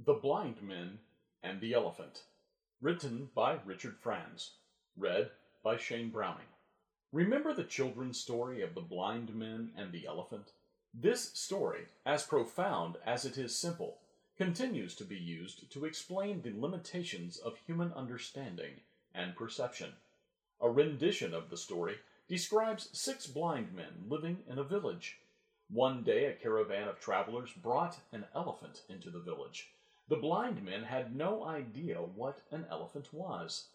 The Blind Men and the Elephant. Written by Richard Franz. Read by Shane Browning. Remember the children's story of the blind men and the elephant? This story, as profound as it is simple, continues to be used to explain the limitations of human understanding and perception. A rendition of the story describes six blind men living in a village. One day a caravan of travelers brought an elephant into the village. The blind men had no idea what an elephant was.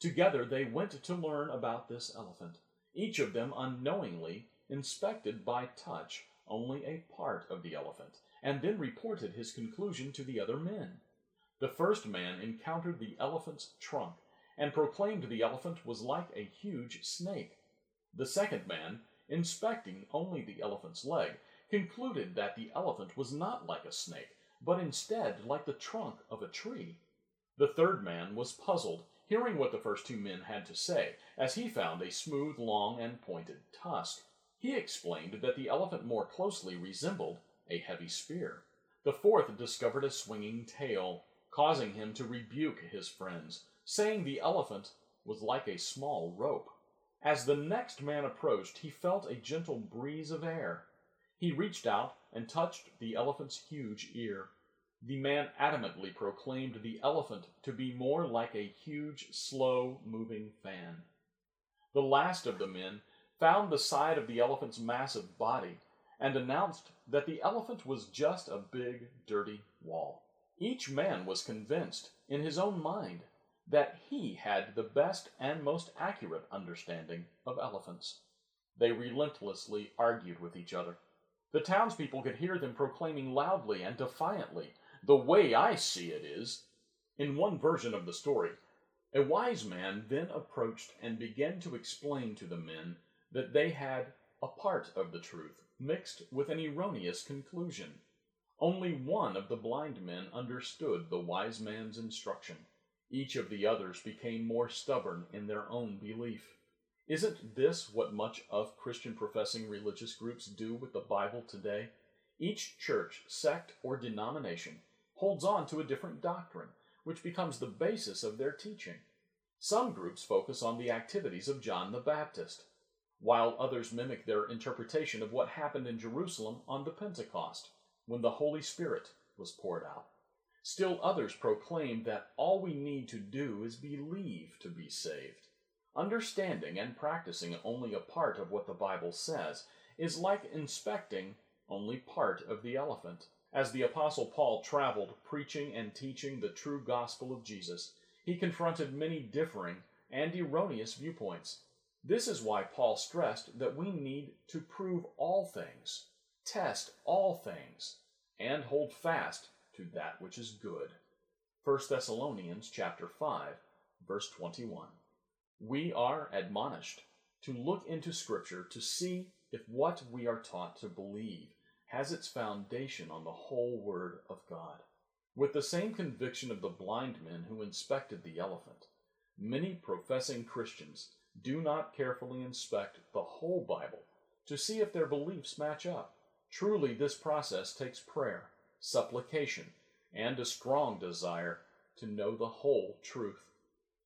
Together they went to learn about this elephant. Each of them unknowingly inspected by touch only a part of the elephant, and then reported his conclusion to the other men. The first man encountered the elephant's trunk, and proclaimed the elephant was like a huge snake. The second man, inspecting only the elephant's leg, concluded that the elephant was not like a snake, but instead like the trunk of a tree. The third man was puzzled, hearing what the first two men had to say, as he found a smooth, long, and pointed tusk. He explained that the elephant more closely resembled a heavy spear. The fourth discovered a swinging tail, causing him to rebuke his friends, saying the elephant was like a small rope. As the next man approached, he felt a gentle breeze of air. He reached out and touched the elephant's huge ear. The man adamantly proclaimed the elephant to be more like a huge, slow moving fan. The last of the men found the side of the elephant's massive body and announced that the elephant was just a big, dirty wall. Each man was convinced, in his own mind, that he had the best and most accurate understanding of elephants. They relentlessly argued with each other. The townspeople could hear them proclaiming loudly and defiantly, The way I see it is. In one version of the story, a wise man then approached and began to explain to the men that they had a part of the truth mixed with an erroneous conclusion. Only one of the blind men understood the wise man's instruction. Each of the others became more stubborn in their own belief. Isn't this what much of Christian professing religious groups do with the Bible today? Each church, sect, or denomination holds on to a different doctrine, which becomes the basis of their teaching. Some groups focus on the activities of John the Baptist, while others mimic their interpretation of what happened in Jerusalem on the Pentecost, when the Holy Spirit was poured out. Still others proclaim that all we need to do is believe to be saved. Understanding and practicing only a part of what the Bible says is like inspecting only part of the elephant. As the Apostle Paul traveled preaching and teaching the true gospel of Jesus, he confronted many differing and erroneous viewpoints. This is why Paul stressed that we need to prove all things, test all things, and hold fast to that which is good. 1 Thessalonians chapter 5, verse 21 we are admonished to look into Scripture to see if what we are taught to believe has its foundation on the whole Word of God. With the same conviction of the blind men who inspected the elephant, many professing Christians do not carefully inspect the whole Bible to see if their beliefs match up. Truly, this process takes prayer, supplication, and a strong desire to know the whole truth.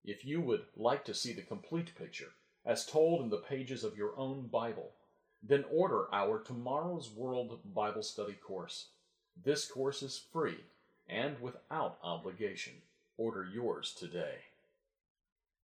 If you would like to see the complete picture, as told in the pages of your own Bible, then order our Tomorrow's World Bible Study course. This course is free and without obligation. Order yours today.